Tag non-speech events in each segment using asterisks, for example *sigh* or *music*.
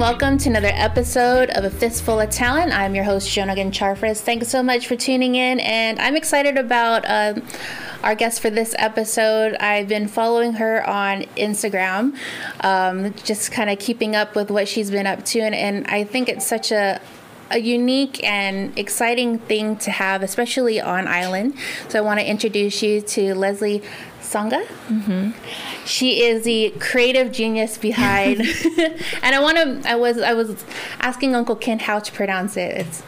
Welcome to another episode of A Fistful of Talent. I'm your host, Jonagan Charfris. Thanks so much for tuning in, and I'm excited about um, our guest for this episode. I've been following her on Instagram, um, just kind of keeping up with what she's been up to, and, and I think it's such a a unique and exciting thing to have, especially on island. So I want to introduce you to Leslie Sanga. Mm-hmm. She is the creative genius behind, *laughs* *laughs* and I want to. I was I was asking Uncle Ken how to pronounce it. It's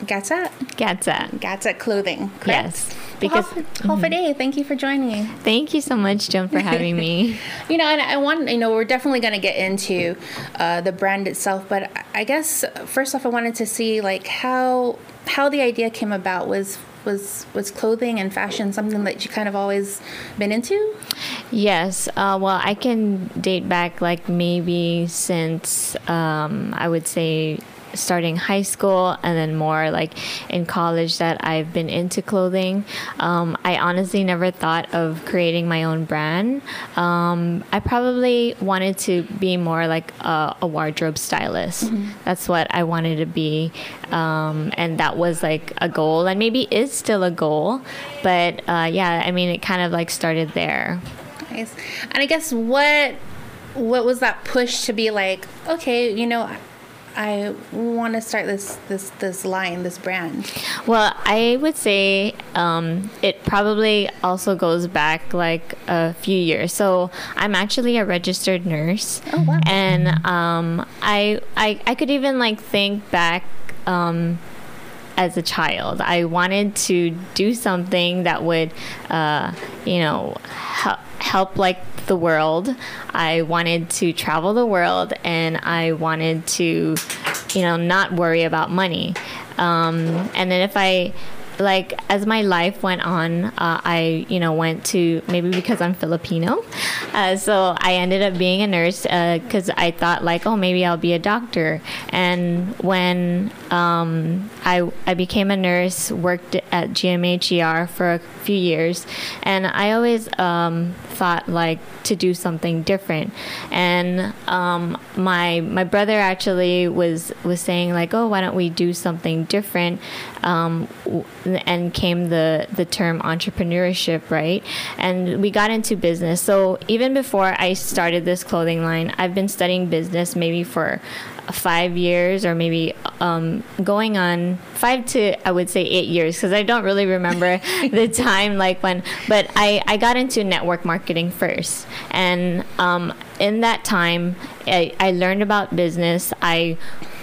Gacha. Gacha. Gacha clothing. Correct? Yes. Because well, Adai, mm-hmm. thank you for joining me. Thank you so much, Joan, for having me. *laughs* *laughs* you know, and I want you know we're definitely going to get into uh, the brand itself, but I guess first off, I wanted to see like how how the idea came about was was was clothing and fashion something that you kind of always been into? Yes. Uh, well, I can date back like maybe since um, I would say starting high school and then more like in college that I've been into clothing. Um, I honestly never thought of creating my own brand. Um, I probably wanted to be more like a, a wardrobe stylist. Mm-hmm. That's what I wanted to be. Um, and that was like a goal and maybe is still a goal. But uh, yeah, I mean, it kind of like started there. Nice. And I guess what what was that push to be like okay you know I want to start this this this line, this brand? Well, I would say um, it probably also goes back like a few years. So I'm actually a registered nurse. Oh wow! And um, I, I I could even like think back. Um, as a child. I wanted to do something that would, uh, you know, help, help like the world. I wanted to travel the world and I wanted to, you know, not worry about money. Um, and then if I like as my life went on, uh, I you know went to maybe because I'm Filipino, uh, so I ended up being a nurse because uh, I thought like oh maybe I'll be a doctor. And when um, I I became a nurse, worked at GMHER for a few years, and I always um, thought like to do something different. And um, my my brother actually was was saying like oh why don't we do something different um, and came the the term entrepreneurship, right? And we got into business. So even before I started this clothing line, I've been studying business maybe for five years or maybe um, going on five to I would say eight years because I don't really remember *laughs* the time like when but I, I got into network marketing first. And um, in that time I, I learned about business. I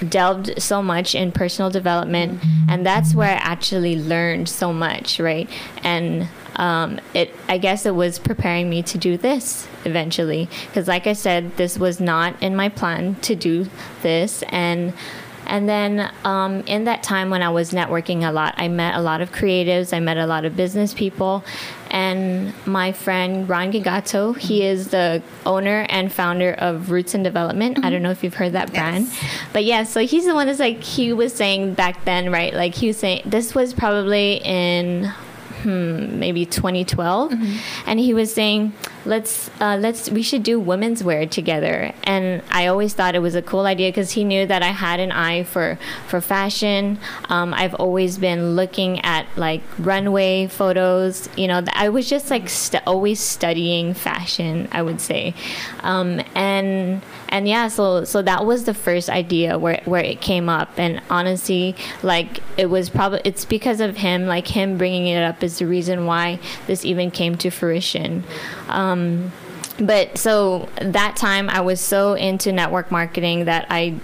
delved so much in personal development and that's where I actually learned so much right? And um, it I guess it was preparing me to do this eventually because like I said this was not in my plan to do this and and then um, in that time when I was networking a lot, I met a lot of creatives, I met a lot of business people. And my friend Ron Gigato, he is the owner and founder of Roots and Development. Mm-hmm. I don't know if you've heard that brand. Yes. But yeah, so he's the one that's like, he was saying back then, right? Like he was saying, this was probably in hmm, maybe 2012, mm-hmm. and he was saying, "Let's uh, let's we should do women's wear together." And I always thought it was a cool idea because he knew that I had an eye for for fashion. Um, I've always been looking at like runway photos. You know, I was just like st- always studying fashion. I would say, um, and and yeah, so so that was the first idea where where it came up, and honestly, like it was probably it's because of him, like him bringing it up is the reason why this even came to fruition. Um, but so that time I was so into network marketing that I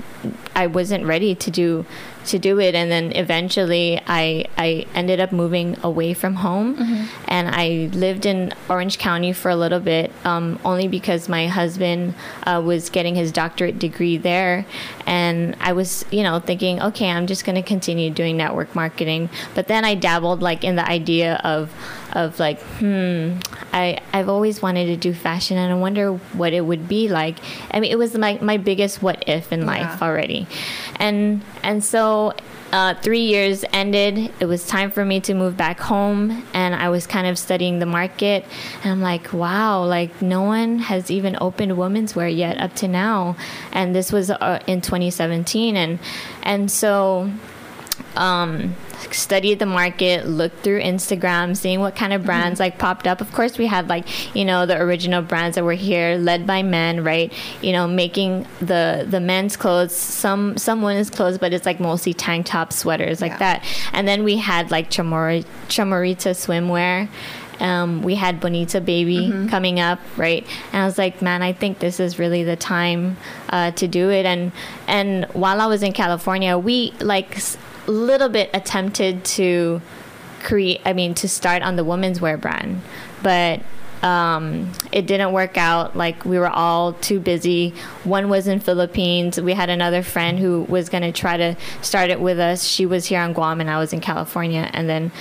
I wasn't ready to do to do it. And then eventually I I ended up moving away from home. Mm-hmm. and I lived in Orange County for a little bit um, only because my husband uh, was getting his doctorate degree there. And I was you know thinking okay I'm just going to continue doing network marketing. But then I dabbled like in the idea of of like, hmm, I I've always wanted to do fashion, and I wonder what it would be like. I mean, it was my my biggest what if in life already, and and so so uh, three years ended. It was time for me to move back home, and I was kind of studying the market. And I'm like, wow, like no one has even opened women's wear yet up to now, and this was uh, in 2017, and and so. Um, studied the market, looked through Instagram, seeing what kind of brands mm-hmm. like popped up. Of course, we had like you know the original brands that were here, led by men, right? You know, making the the men's clothes, some some women's clothes, but it's like mostly tank top sweaters like yeah. that. And then we had like Chamorita, Chamorita swimwear. Um, we had Bonita Baby mm-hmm. coming up, right? And I was like, man, I think this is really the time uh, to do it. And and while I was in California, we like little bit attempted to create, I mean, to start on the women's wear brand, but um, it didn't work out. Like we were all too busy. One was in Philippines. We had another friend who was going to try to start it with us. She was here on Guam and I was in California. And then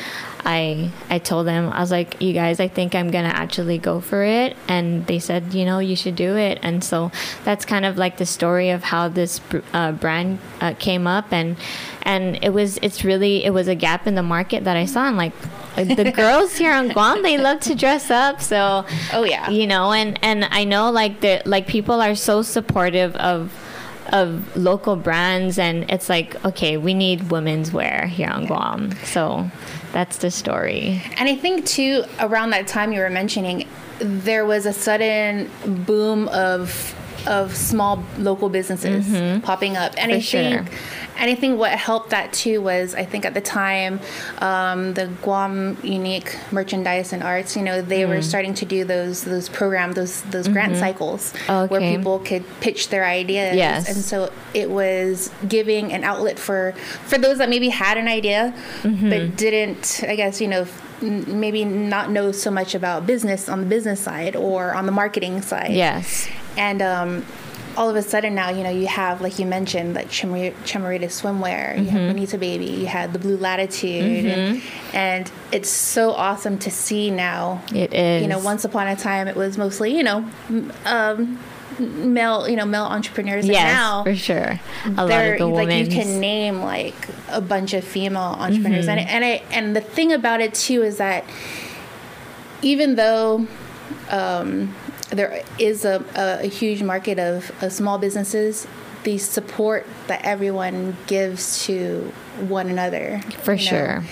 I I told them I was like, you guys, I think I'm gonna actually go for it, and they said, you know, you should do it, and so that's kind of like the story of how this uh, brand uh, came up, and and it was it's really it was a gap in the market that I saw, and like the *laughs* girls here on Guam, they love to dress up, so oh yeah, you know, and and I know like the like people are so supportive of of local brands. And it's like okay we need women's wear here on guam. So that's the story. And I think too, around that time you were mentioning, there was a sudden boom of of small local businesses mm-hmm. popping up, and For I sure. think and I think what helped that too was I think at the time um, the Guam Unique Merchandise and Arts, you know, they mm. were starting to do those those programs, those those mm-hmm. grant cycles okay. where people could pitch their ideas. Yes. And so it was giving an outlet for for those that maybe had an idea mm-hmm. but didn't, I guess, you know maybe not know so much about business on the business side or on the marketing side. Yes. And um, all of a sudden now, you know, you have, like you mentioned, like Chamorita swimwear, mm-hmm. you have mm-hmm. Bonita Baby, you had the Blue Latitude, mm-hmm. and, and, it's so awesome to see now. It is. You know, once upon a time, it was mostly, you know, um, male, you know, male entrepreneurs. Yes, and now for sure. A lot of the like you can name like a bunch of female entrepreneurs, mm-hmm. and and I, and the thing about it too is that even though. Um, there is a, a, a huge market of, of, small businesses. The support that everyone gives to one another. For sure.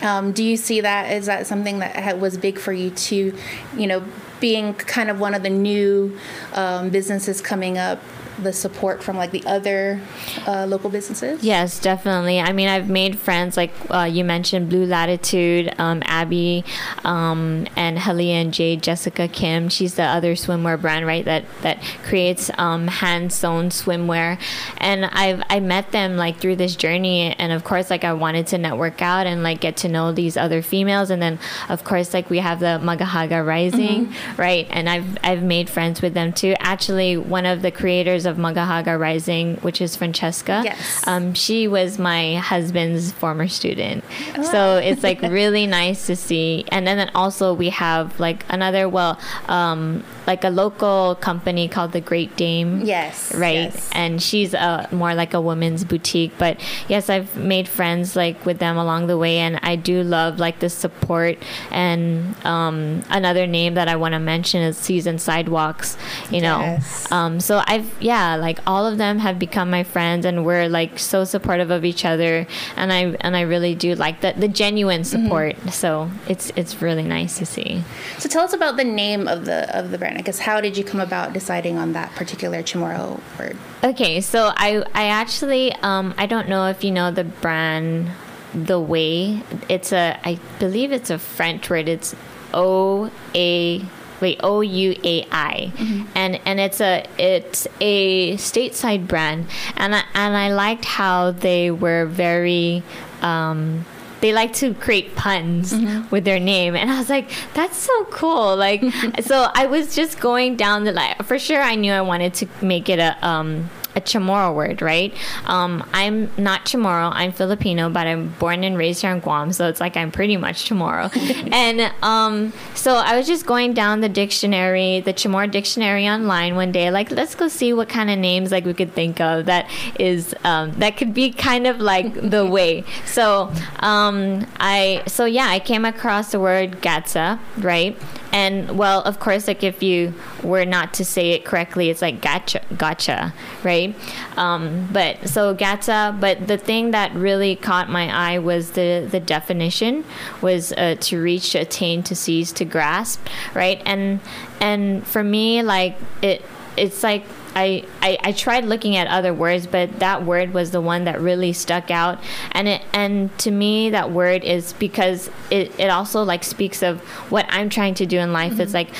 Um, do you see that? Is that something that was big for you to, you know, being kind of one of the new um, businesses coming up? The support from like the other uh, local businesses? Yes, definitely. I mean, I've made friends like uh, you mentioned, Blue Latitude, um, Abby, um, and Helia and Jade, Jessica Kim. She's the other swimwear brand, right? That that creates um, hand sewn swimwear, and I've I met them like through this journey, and of course, like I wanted to network out and like get to know these other females, and then of course, like we have the Magahaga Rising, mm-hmm. right? And I've I've made friends with them too. Actually, one of the creators of Magahaga Rising, which is Francesca. Yes. Um, she was my husband's former student. Oh. So it's like really nice to see. And then, then also we have like another, well, um, like a local company called the Great Dame. Yes. Right. Yes. And she's a, more like a women's boutique. But yes, I've made friends like with them along the way. And I do love like the support. And um, another name that I want to mention is Season Sidewalks, you know. Yes. Um, so I've, yeah, like all of them have become my friends and we're like so supportive of each other. And I, and I really do like the the genuine mm-hmm. support. Mm-hmm. So it's, it's really nice to see. So tell us about the name of the, of the brand. I guess how did you come about deciding on that particular Chamorro word? Okay, so I I actually um, I don't know if you know the brand The Way. It's a I believe it's a French word. It's O A wait O U A I, mm-hmm. and and it's a it's a stateside brand, and I, and I liked how they were very. Um, they like to create puns mm-hmm. with their name and i was like that's so cool like *laughs* so i was just going down the line for sure i knew i wanted to make it a um a Chamorro word, right? Um, I'm not Chamorro. I'm Filipino, but I'm born and raised here in Guam, so it's like I'm pretty much Chamorro. *laughs* and um, so I was just going down the dictionary, the Chamorro dictionary online one day, like let's go see what kind of names like we could think of that is um, that could be kind of like *laughs* the way. So um, I so yeah, I came across the word gacha, right? And well, of course, like if you were not to say it correctly, it's like gotcha, gotcha, right? Um, but so gotcha. But the thing that really caught my eye was the the definition was uh, to reach, to attain, to seize, to grasp, right? And and for me, like it, it's like I, I, I tried looking at other words, but that word was the one that really stuck out. And it and to me that word is because it, it also like speaks of what I'm trying to do in life. Mm-hmm. It's like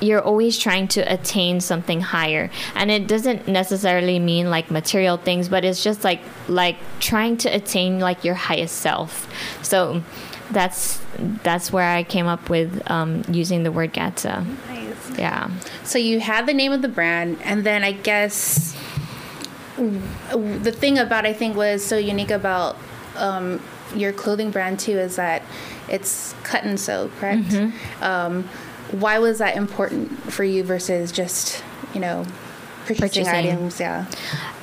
you're always trying to attain something higher and it doesn't necessarily mean like material things but it's just like like trying to attain like your highest self so that's that's where i came up with um, using the word gacha yeah. So you had the name of the brand, and then I guess the thing about I think was so unique about um, your clothing brand too is that it's cut and sew, correct? Mm-hmm. Um, why was that important for you versus just you know purchasing, purchasing. items? Yeah.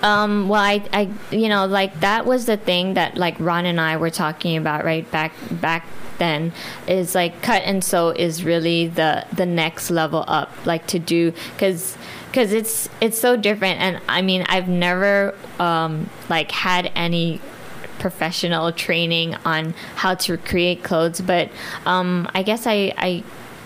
Um, well, I, I, you know, like that was the thing that like Ron and I were talking about right back back then is like cut and sew is really the the next level up like to do because because it's it's so different and i mean i've never um like had any professional training on how to create clothes but um i guess i i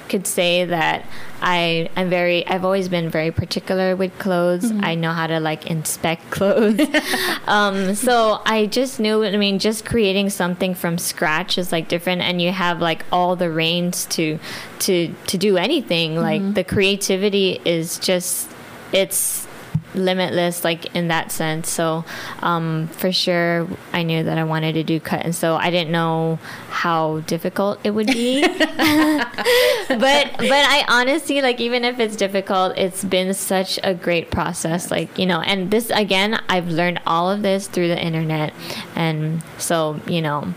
could say that I am very I've always been very particular with clothes. Mm-hmm. I know how to like inspect clothes. *laughs* um, so I just knew I mean just creating something from scratch is like different and you have like all the reins to to to do anything. Mm-hmm. Like the creativity is just it's limitless like in that sense. So um, for sure i knew that i wanted to do cut and sew i didn't know how difficult it would be. *laughs* But but i honestly like even if it's difficult it's been such a great process like you know and this again i've learned all of this through the internet. And so you know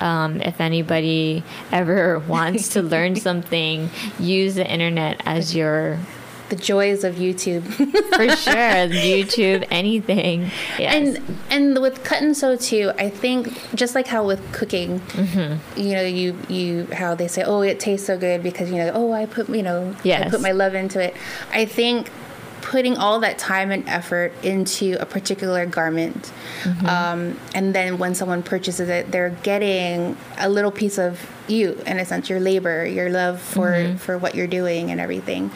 um, if anybody ever *laughs* wants to learn *laughs* something, use the internet as your the joys of YouTube. *laughs* For sure, YouTube, anything. Yes. And and with cut and sew too, I think just like how with cooking, mm-hmm. you know, you you how they say, oh, it tastes so good because you know, oh, I put you know, yes. I put my love into it. I think putting all that time and effort into a particular garment. Mm-hmm. Um, and then when someone purchases it, they're getting a little piece of you, in a sense, your labor, your love for, mm-hmm. for what you're doing and everything.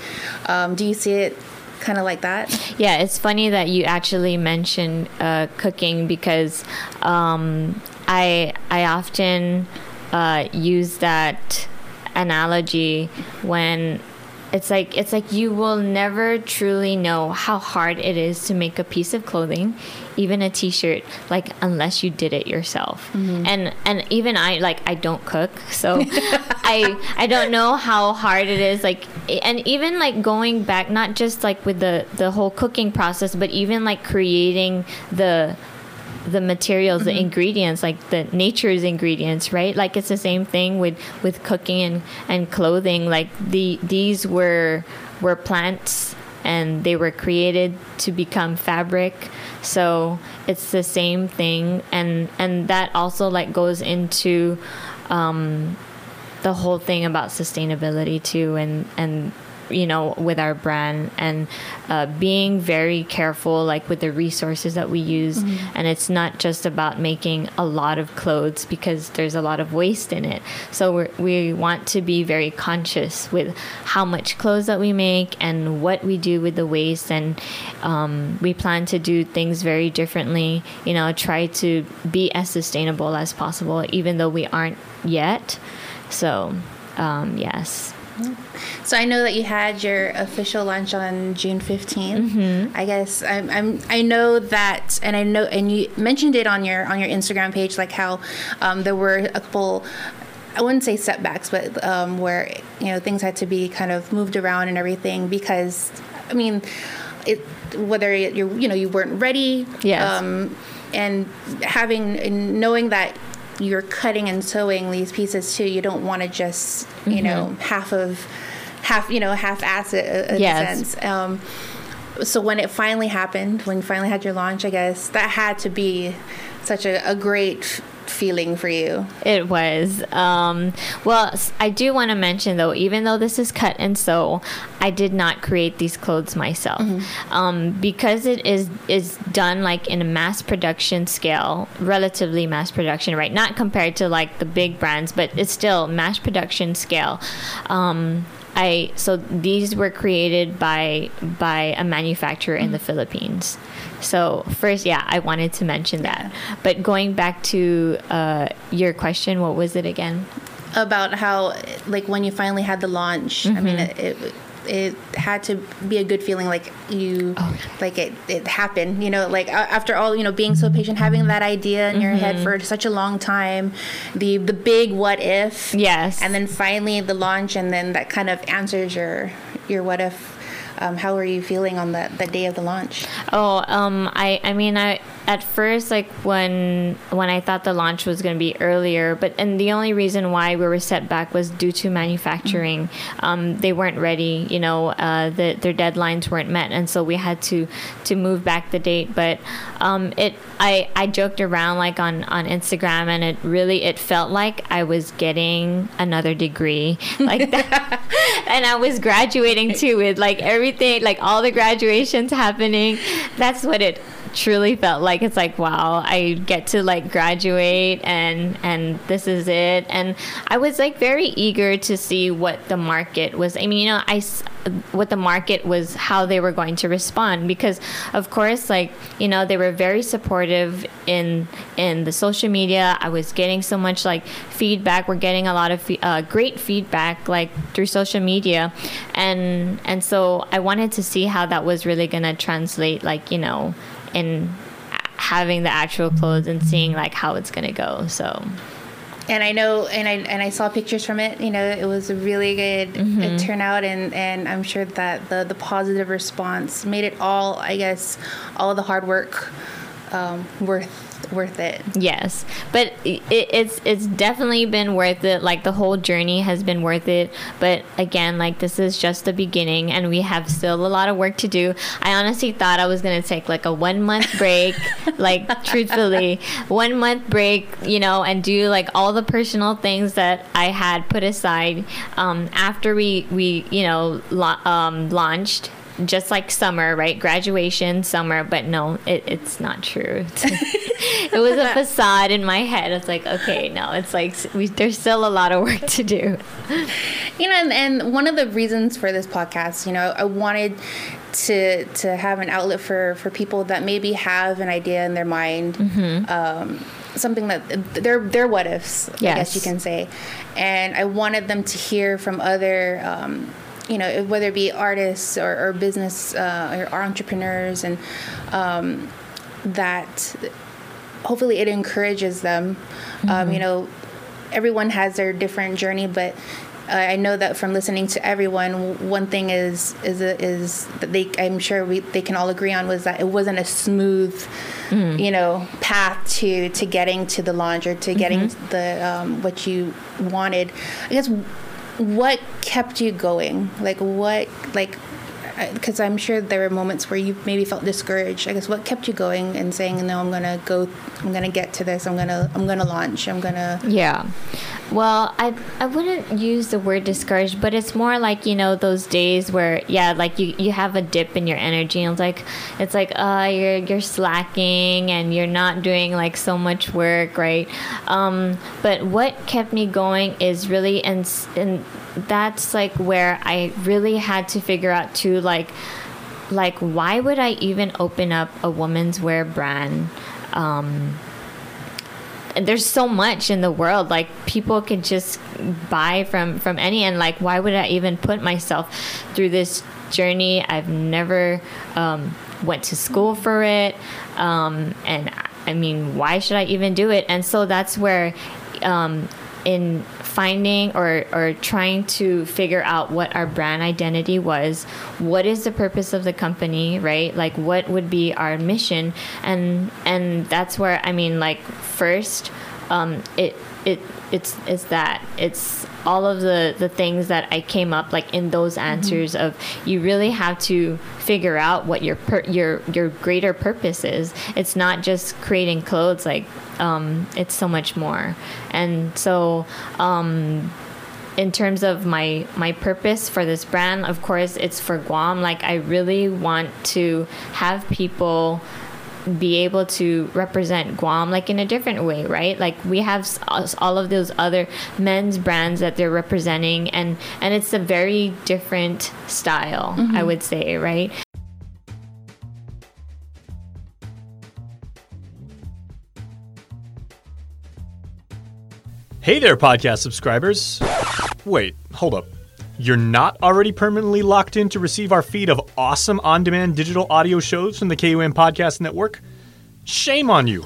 Um, do you see it kind of like that? Yeah, it's funny that you actually mentioned uh, cooking because um, I, I often uh, use that analogy when it's like it's like you will never truly know how hard it is to make a piece of clothing even a t-shirt like unless you did it yourself mm-hmm. and and even i like i don't cook so *laughs* i i don't know how hard it is like and even like going back not just like with the the whole cooking process but even like creating the the materials, mm-hmm. the ingredients, like the nature's ingredients, right? Like it's the same thing with with cooking and and clothing. Like the these were were plants and they were created to become fabric. So it's the same thing, and and that also like goes into um, the whole thing about sustainability too, and and you know with our brand and uh, being very careful like with the resources that we use. Mm-hmm. and it's not just about making a lot of clothes because there's a lot of waste in it. So we want to be very conscious with how much clothes that we make and what we do with the waste. And um, we plan to do things very differently you know try to be as sustainable as possible even though we aren't yet. So um, yes so I know that you had your official launch on June 15th. Mm-hmm. I guess I'm, I'm, i know that, and I know, and you mentioned it on your on your Instagram page, like how um, there were a couple. I wouldn't say setbacks, but um, where you know things had to be kind of moved around and everything because, I mean, it whether you're you know you weren't ready. Yes. Um, and having and knowing that you're cutting and sewing these pieces too, you don't want to just you Mm-hmm. know half of half you know half ass it in Yes. sense. Um, so when it finally happened, when you finally had your launch, I guess that had to be such a, a great feeling for you. It was. Um, well, I do want to mention though, even though this is cut and sew, I did not create these clothes myself um, because it is is done like in a mass production scale, relatively mass production, right? Not compared to like the big brands, but it's still mass production scale. Um, I so these were created by by a manufacturer in the Philippines. So first, yeah, I wanted to mention that. But going back to uh, your question, what was it again? about how like when you finally had the launch i mean it, it it had to be a good feeling like you like it it happened you know like after all you know being so patient having that idea in your head for such a long time the the big what if. Yes. and then finally the launch and then that kind of answers your your what if um, how were you feeling on the, that day of the launch? Oh, um, I, I mean, I at first like when when I thought the launch was going to be earlier, but and the only reason why we were set back was due to manufacturing. Um, they weren't ready, you know, uh, the, their deadlines weren't met, and so we had to to move back the date. But um, it, I I joked around like on on Instagram, and it really it felt like I was getting another degree, *laughs* like that, and I was graduating too with like everything, like all the graduations happening. That's what it truly felt like it's like wow i get to like graduate and and this is it. And i was like very eager to see what the market was i mean you know I what the market was how they were going to respond. Because of course like you know they were very supportive in in the social media. I was getting so much like feedback. We're getting a lot of uh, great feedback like through social media. And and so i wanted to see how that was really to translate like you know in having the actual clothes and seeing like how it's gonna go. So and I know, and I and I saw pictures from it. You know, it was a really good uh, turnout, and and I'm sure that the the positive response made it all. I guess all the hard work um, worth worth it. yes, but it, it's it's definitely been worth it. Like the whole journey has been worth it. But again, like this is just the beginning, and we have still a lot of work to do. I honestly thought I was gonna take like a one month *laughs* break, like truthfully, one month break, you know, and do like all the personal things that I had put aside um, after we we you know la- um, launched. Just like summer, right? Graduation, summer, but no, it, it's not true. *laughs* it was a facade in my head. It's like, okay, no, it's like we, there's still a lot of work to do. You know, and, and one of the reasons for this podcast, you know, I wanted to to have an outlet for for people that maybe have an idea in their mind, um, something that they're they're what ifs, I guess Yes. you can say, and I wanted them to hear from other. Um, you know, whether it be artists or, or business uh, or entrepreneurs, and um, that hopefully it encourages them. Um, you know, everyone has their different journey, but I know that from listening to everyone, one thing is is is that they I'm sure we they can all agree on was that it wasn't a smooth, you know, path to to getting to the launch or to getting the um, what you wanted. I guess what kept you going? Like what like uh, because I'm sure there were moments where you maybe felt discouraged. I guess what kept you going and saying, "No, I'm gonna go. I'm gonna get to this. I'm gonna. I'm gonna launch. I'm gonna." Yeah. Well, I I wouldn't use the word discouraged, but it's more like you know those days where yeah, like you, you have a dip in your energy, and it's like it's like uh you're you're slacking and you're not doing like so much work, right? Um, but what kept me going is really and and that's like where I really had to figure out too, like like why would I even open up a woman's wear brand? Um, there's so much in the world like people can just buy from from any and like why would i even put myself through this journey? I've never um, went to school for it um, and i mean why should i even do it? And so that's where um, in finding or or trying to figure out what our brand identity was what is the purpose of the company right? Like what would be our mission? And and that's where i mean like first um it it it's it's that. It's all of the the things that I came up like in those mm-hmm. answers mm-hmm. of you really have to figure out what your per, your your greater purpose is. It's not just creating clothes like um, it's so much more. And so um, in terms of my my purpose for this brand, of course, it's for Guam. Like I really want to have people be able to represent Guam like in a different way, right? Like we have all of those other men's brands that they're representing, and and it's a very different style, mm-hmm. I would say, right? Hey there, podcast subscribers. Wait, hold up. You're not already permanently locked in to receive our feed of awesome on demand digital audio shows from the KUAM Podcast Network? Shame on you.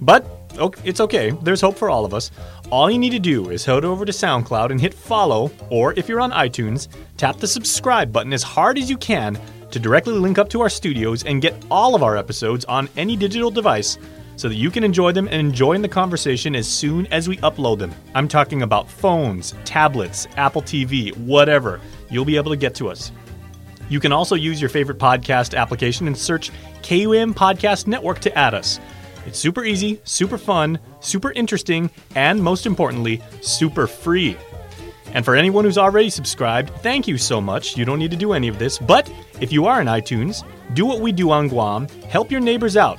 But it's okay, there's hope for all of us. All you need to do is head over to SoundCloud and hit follow, or if you're on iTunes, tap the subscribe button as hard as you can to directly link up to our studios and get all of our episodes on any digital device so that you can enjoy them and join the conversation as soon as we upload them. I'm talking about phones, tablets, Apple TV, whatever. You'll be able to get to us. You can also use your favorite podcast application and search KUAM Podcast Network to add us. It's super easy, super fun, super interesting, and most importantly, super free. And for anyone who's already subscribed, thank you so much. You don't need to do any of this, but if you are in iTunes, do what we do on Guam, help your neighbors out.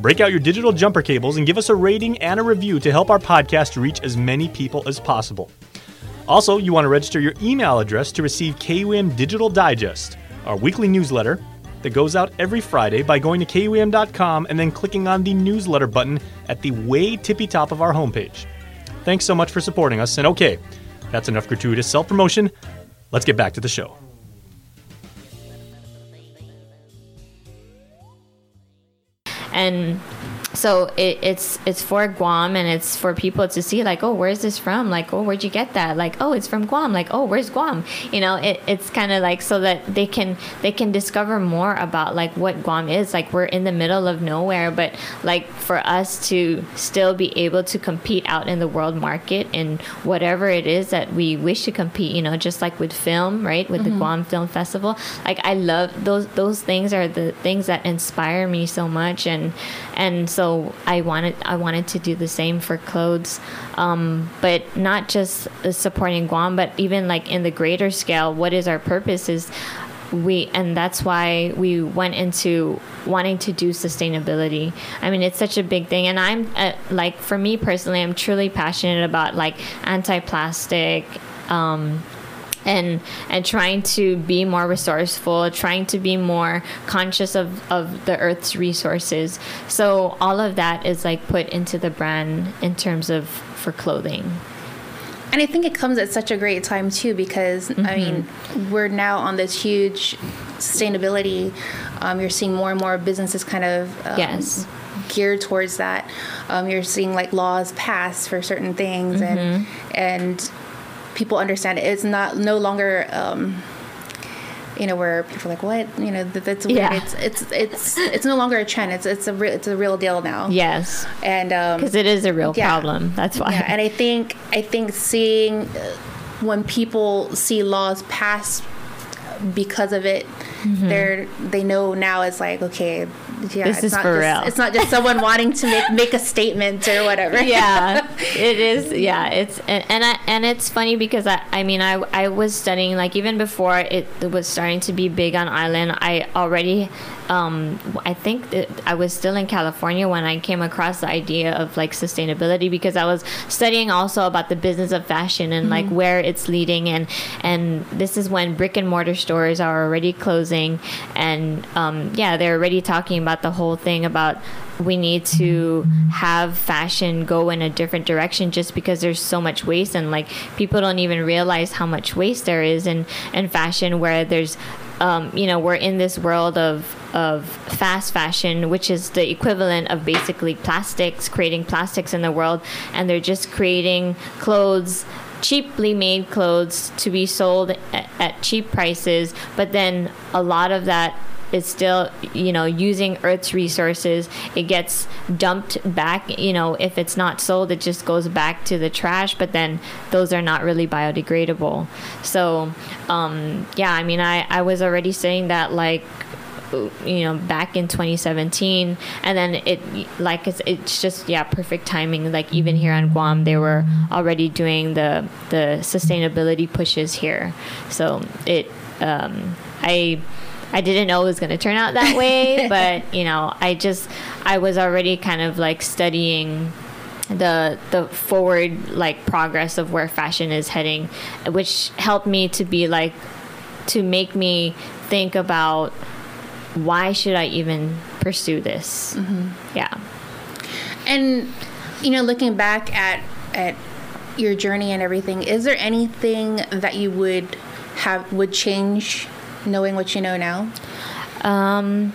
Break out your digital jumper cables and give us a rating and a review to help our podcast reach as many people as possible. Also, you want to register your email address to receive KUAM Digital Digest, our weekly newsletter that goes out every Friday by going to KUAM.com and then clicking on the newsletter button at the way tippy top of our homepage. Thanks so much for supporting us, and okay, that's enough gratuitous self promotion. Let's get back to the show. And so it, it's it's for Guam and it's for people to see like oh where's this from? Like oh where'd you get that? Like oh it's from Guam. Like oh where's Guam? You know it, it's kind of like so that they can they can discover more about like what Guam is. Like we're in the middle of nowhere but like for us to still be able to compete out in the world market in whatever it is that we wish to compete you know just like with film right? With mm-hmm. the Guam Film Festival. Like I love those those things are the things that inspire me so much. And and so I wanted I wanted to do the same for clothes, um, but not just supporting Guam, but even like in the greater scale. What is our purpose? Is we and that's why we went into wanting to do sustainability i mean it's such a big thing and i'm uh, like for me personally i'm truly passionate about like anti-plastic um, and and trying to be more resourceful, trying to be more conscious of, of the earth's resources. So all of that is like put into the brand in terms of for clothing. And I think it comes at such a great time too because mm-hmm. I mean we're now on this huge sustainability. Um, you're seeing more and more businesses kind of um, yes geared towards that. Um, you're seeing like laws passed for certain things, mm-hmm. and and people understand it. It's not no longer. Um, you know, where people are like, "What?" You know, that, that's weird. Yeah. It's it's it's it's no longer a trend. It's it's a real it's a real deal now. Yes, and because um, it is a real yeah. problem. That's why. Yeah, and I think I think seeing uh, when people see laws pass because of it, mm-hmm. they're they know now it's like okay, yeah, this is for just, real. It's not just someone wanting to make make a statement or whatever. yeah, *laughs* it is. Yeah, it's and and, I, and it's funny because I I mean I I was studying like even before it was starting to be big on island. I already um, I think I was still in California when I came across the idea of like sustainability because I was studying also about the business of fashion and mm-hmm. like where it's leading and and this is when brick and mortar stores are already closing and um, yeah they're already talking about the whole thing about we need to have fashion go in a different direction just because there's so much waste and like people don't even realize how much waste there is in, in fashion where there's um, you know, we're in this world of of fast fashion, which is the equivalent of basically plastics, creating plastics in the world, and they're just creating clothes cheaply made clothes to be sold at, at, cheap prices, but then a lot of that is still, you know, using Earth's resources. It gets dumped back, you know, if it's not sold, it just goes back to the trash, but then those are not really biodegradable. So, um, yeah, I mean, I, I was already saying that, like, you know back in 2017 and then it like it's, it's just yeah perfect timing like even here on guam they were already doing the the sustainability pushes here so it um, i I didn't know it was going to turn out that way, *laughs* but you know, I just I was already kind of like studying the the forward like progress of where fashion is heading, which helped me to be like to make me think about why should I even pursue this? Mm-hmm. Yeah. And you know, looking back at at your journey and everything, is there anything that you would have would change knowing what you know now? Um,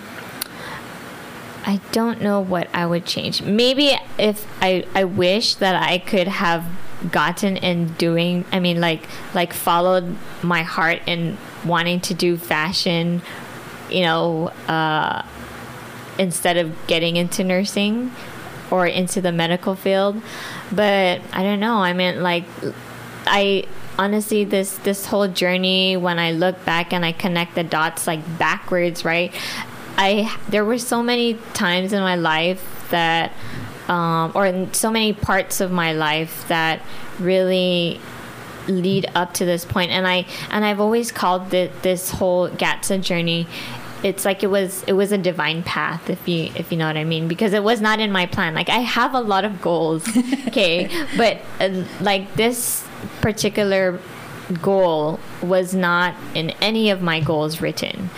I don't know what I would change. Maybe if I I wish that I could have gotten and doing I mean like like followed my heart in wanting to do fashion, you know, uh, instead of getting into nursing or into the medical field. But I don't know. I mean like I honestly this this whole journey when i look back and i connect the dots like backwards right? I there were so many times in my life that um, or in so many parts of my life that really lead up to this point. And i and i've always called it this whole Gacha journey it's like it was it was a divine path if you if you know what i mean because it was not in my plan. Like i have a lot of goals *laughs* okay? But uh, like this particular goal was not in any of my goals written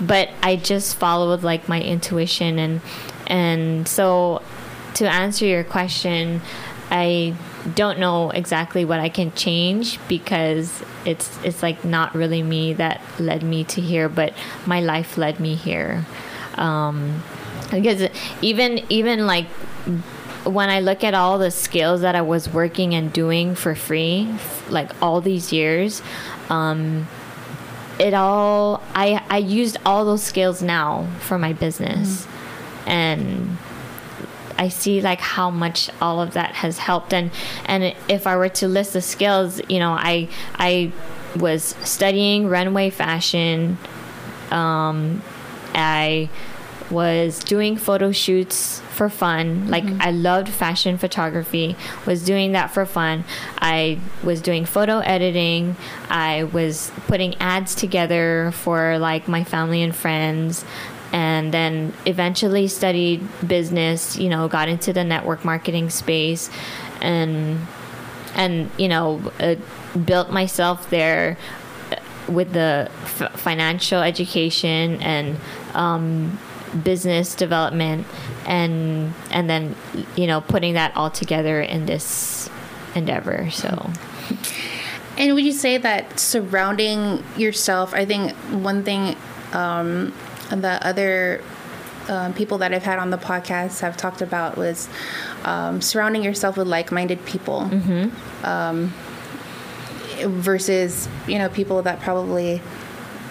but i just followed like my intuition and and so to answer your question i don't know exactly what i can change because it's it's like not really me that led me to here but my life led me here. Um because even even like when I look at all the skills that I was working and doing for free, like all these years, um, it all I I used all those skills now for my business, mm-hmm. and I see like how much all of that has helped. And and if I were to list the skills, you know, I I was studying runway fashion. Um, I was doing photo shoots for fun. Like mm-hmm. I loved fashion photography, was doing that for fun. I was doing photo editing. I was putting ads together for like my family and friends. And then eventually studied business, you know, got into the network marketing space and and you know, uh, built myself there uh, with the f- financial education and um, business development and and then you know putting that all together in this endeavor so and would you say that surrounding yourself i think one thing um, the other um, people that I've had on the podcast have talked about was um, surrounding yourself with like-minded people mm-hmm. um, versus you know people that probably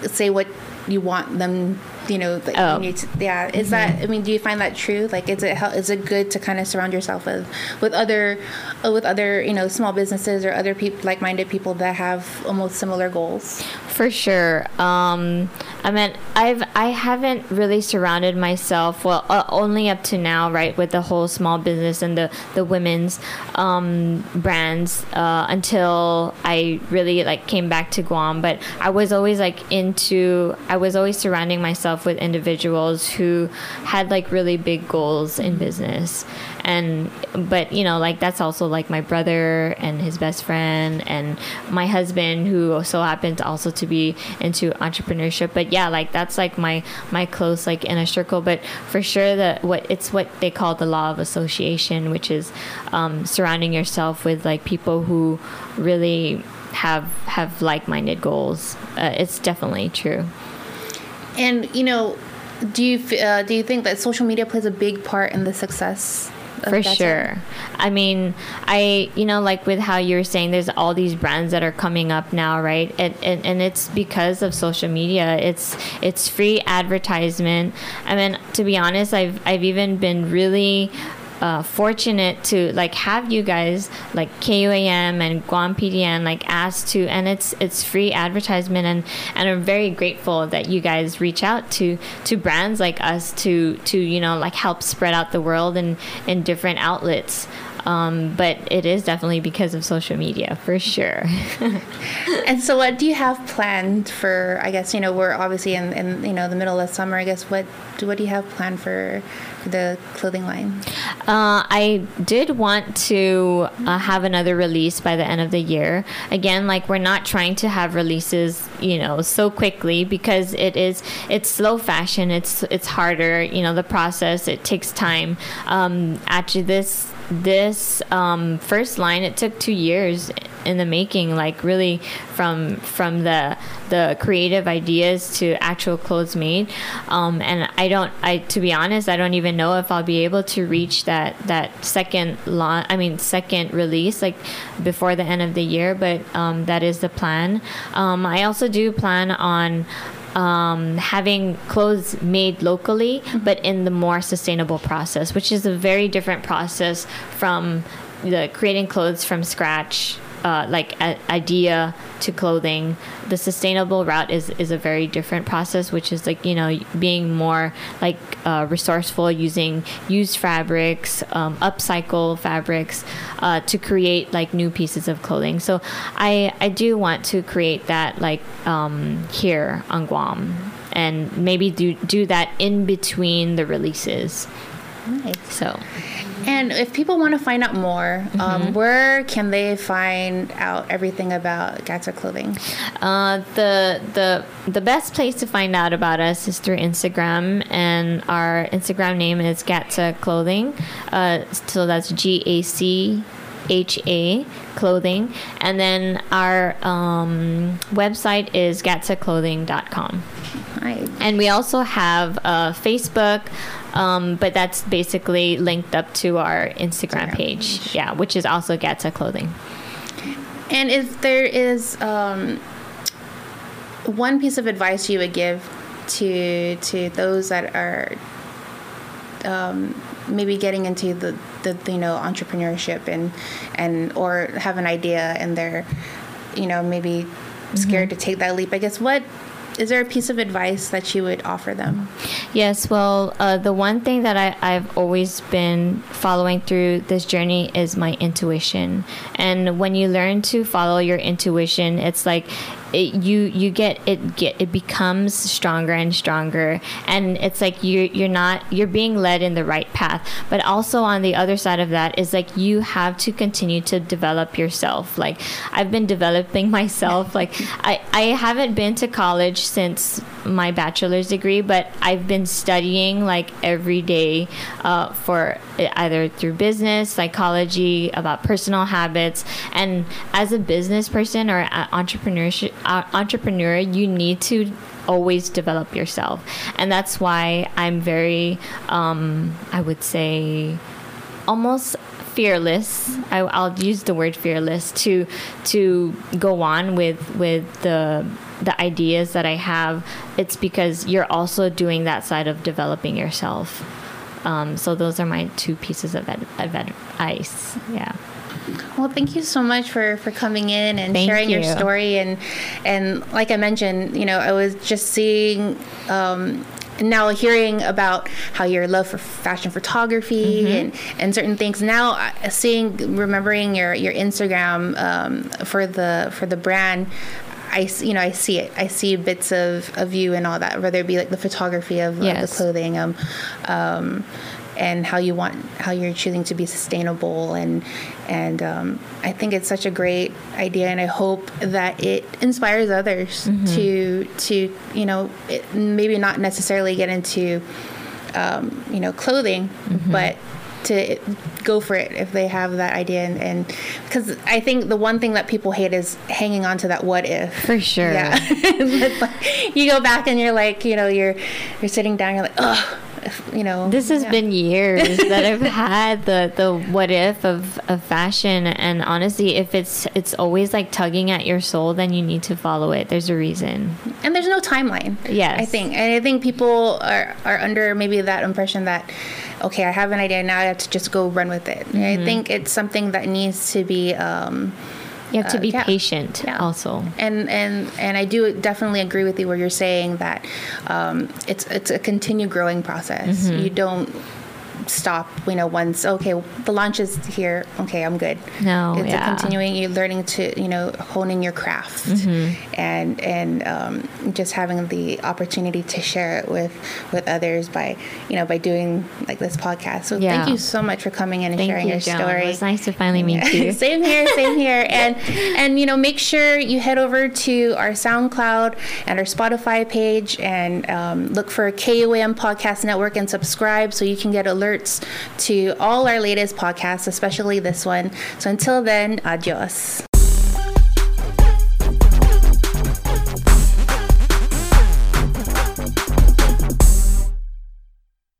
say what you want them you know that oh. you need to yeah is mm-hmm. that i mean do you find that true like is it is it good to kind of surround yourself with with other uh, with other you know small businesses or other people like-minded people that have almost similar goals for sure um i mean i've i haven't really surrounded myself well uh, only up to now right with the whole small business and the the women's um brands uh until i really like came back to guam but i was always like into i was always surrounding myself with individuals who had like really big goals in business. And but you know like that's also like my brother and his best friend and my husband who so happens also to be into entrepreneurship. But yeah like that's like my my close like inner circle. But for sure that what it's what they call the law of association which is um, surrounding yourself with like people who really have have like-minded goals. Uh, it's definitely true And you know, do you uh, do you think that social media plays a big part in the success? for sure. I mean i you know like with how you were saying there's all these brands that are coming up now right? And, and, and it's because of social media. It's it's free advertisement. I mean to be honest i've i've even been really uh, fortunate to like have you guys like KUAM and Guam PDN like asked to and it's it's free advertisement and and I'm very grateful that you guys reach out to to brands like us to to you know like help spread out the world in in different outlets um, but it is definitely because of social media for sure *laughs* And so, what do you have planned for? I guess you know we're obviously in, in you know the middle of summer. I guess what do what do you have planned for the clothing line? Uh, I did want to uh, have another release by the end of the year. Again, like we're not trying to have releases, you know, so quickly because it is it's slow fashion. It's it's harder. You know, the process it takes time. Um, actually, this this um, first line it took two years in the making like really from from the the creative ideas to actual clothes made. Um, and i don't i to be honest i don't even know if i'll be able to reach that that second launch i mean second release like before the end of the year but um, that is the plan. Um, i also do plan on um, having clothes made locally, but in the more sustainable process, which is a very different process from the creating clothes from scratch. Uh, like a, idea to clothing, the sustainable route is is a very different process, which is like you know being more like uh, resourceful, using used fabrics, um, upcycle fabrics uh, to create like new pieces of clothing. So I I do want to create that like um, here on Guam, and maybe do do that in between the releases. Nice. So And if people want to find out more, Mm-hmm. um, where can they find out everything about Gacha clothing? Uh, the the the best place to find out about us is through Instagram, and our Instagram name is Gacha Clothing. Uh, so that's G A C H A Clothing, and then our um, website is gachaclothing.com. Nice. And we also have uh, Facebook, um, but that's basically linked up to our Instagram Instagram page. page. Yeah, which is also Gacha Clothing. And if there is um, one piece of advice you would give to to those that are um, maybe getting into the, the you know entrepreneurship and and or have an idea and they're you know maybe scared to take that leap, I guess what is there a piece of advice that you would offer them? Yes, well, uh, the one thing that I, I've always been following through this journey is my intuition. And when you learn to follow your intuition, it's like it, you you get it get it becomes stronger and stronger, and it's like you you're not you're being led in the right path. But also on the other side of that is like you have to continue to develop yourself. Like I've been developing *laughs* myself. Like I I haven't been to college since my bachelor's degree, but I've been studying like every day uh, for either through business, psychology, about personal habits, and as a business person or entrepreneurship uh, entrepreneur, you need to always develop yourself, and that's why I'm very, um, I would say, almost fearless. I, i'll use the word fearless to to go on with with the the ideas that i have. It's because you're also doing that side of developing yourself. Um, so those are my two pieces of advice yeah Well, thank you so much for, for coming in and Thank sharing your story. And and like I mentioned, you know, I was just seeing. Um, now hearing about how your love for fashion photography Mm-hmm. and, and certain things now uh, seeing remembering your your instagram um, for the for the brand I, you know, I see it. I see bits of, of you and all that, whether it be like the photography of, of Yes. the clothing, um, um, and how you want, how you're choosing to be sustainable, and and um, I think it's such a great idea, and I hope that it inspires others to to you know it, maybe not necessarily get into um, you know clothing, but to go for it if they have that idea. And because I think the one thing that people hate is hanging on to that what if. For sure. yeah. *laughs* You go back and you're like you know you're you're sitting down you're like oh you know This has yeah. been years *laughs* that I've had the the what if of, of fashion and honestly if it's it's always like tugging at your soul then you need to follow it. There's a reason. and there's no timeline. Yes. I think, and I think people are are under maybe that impression that okay, I have an idea now, I have to just go run with it. Mm-hmm. I think it's something that needs to be. Um, You have to Uh, be yeah. patient Yeah. also. and and and I do definitely agree with you where you're saying that um, it's it's a continued growing process. Mm-hmm. You don't stop you know once okay the launch is here okay i'm good No, it's yeah. a continuing you learning to you know honing your craft Mm-hmm. and and um, just having the opportunity to share it with with others by you know by doing like this podcast so Yeah. thank you so much for coming in and Thank sharing you, your Joan. story It was nice to finally meet you. *laughs* same here, same here. *laughs* And and you know, make sure you head over to our SoundCloud and our Spotify page and um, look for KOM Podcast Network and subscribe so you can get to all our latest podcasts, especially this one. So until then, adios.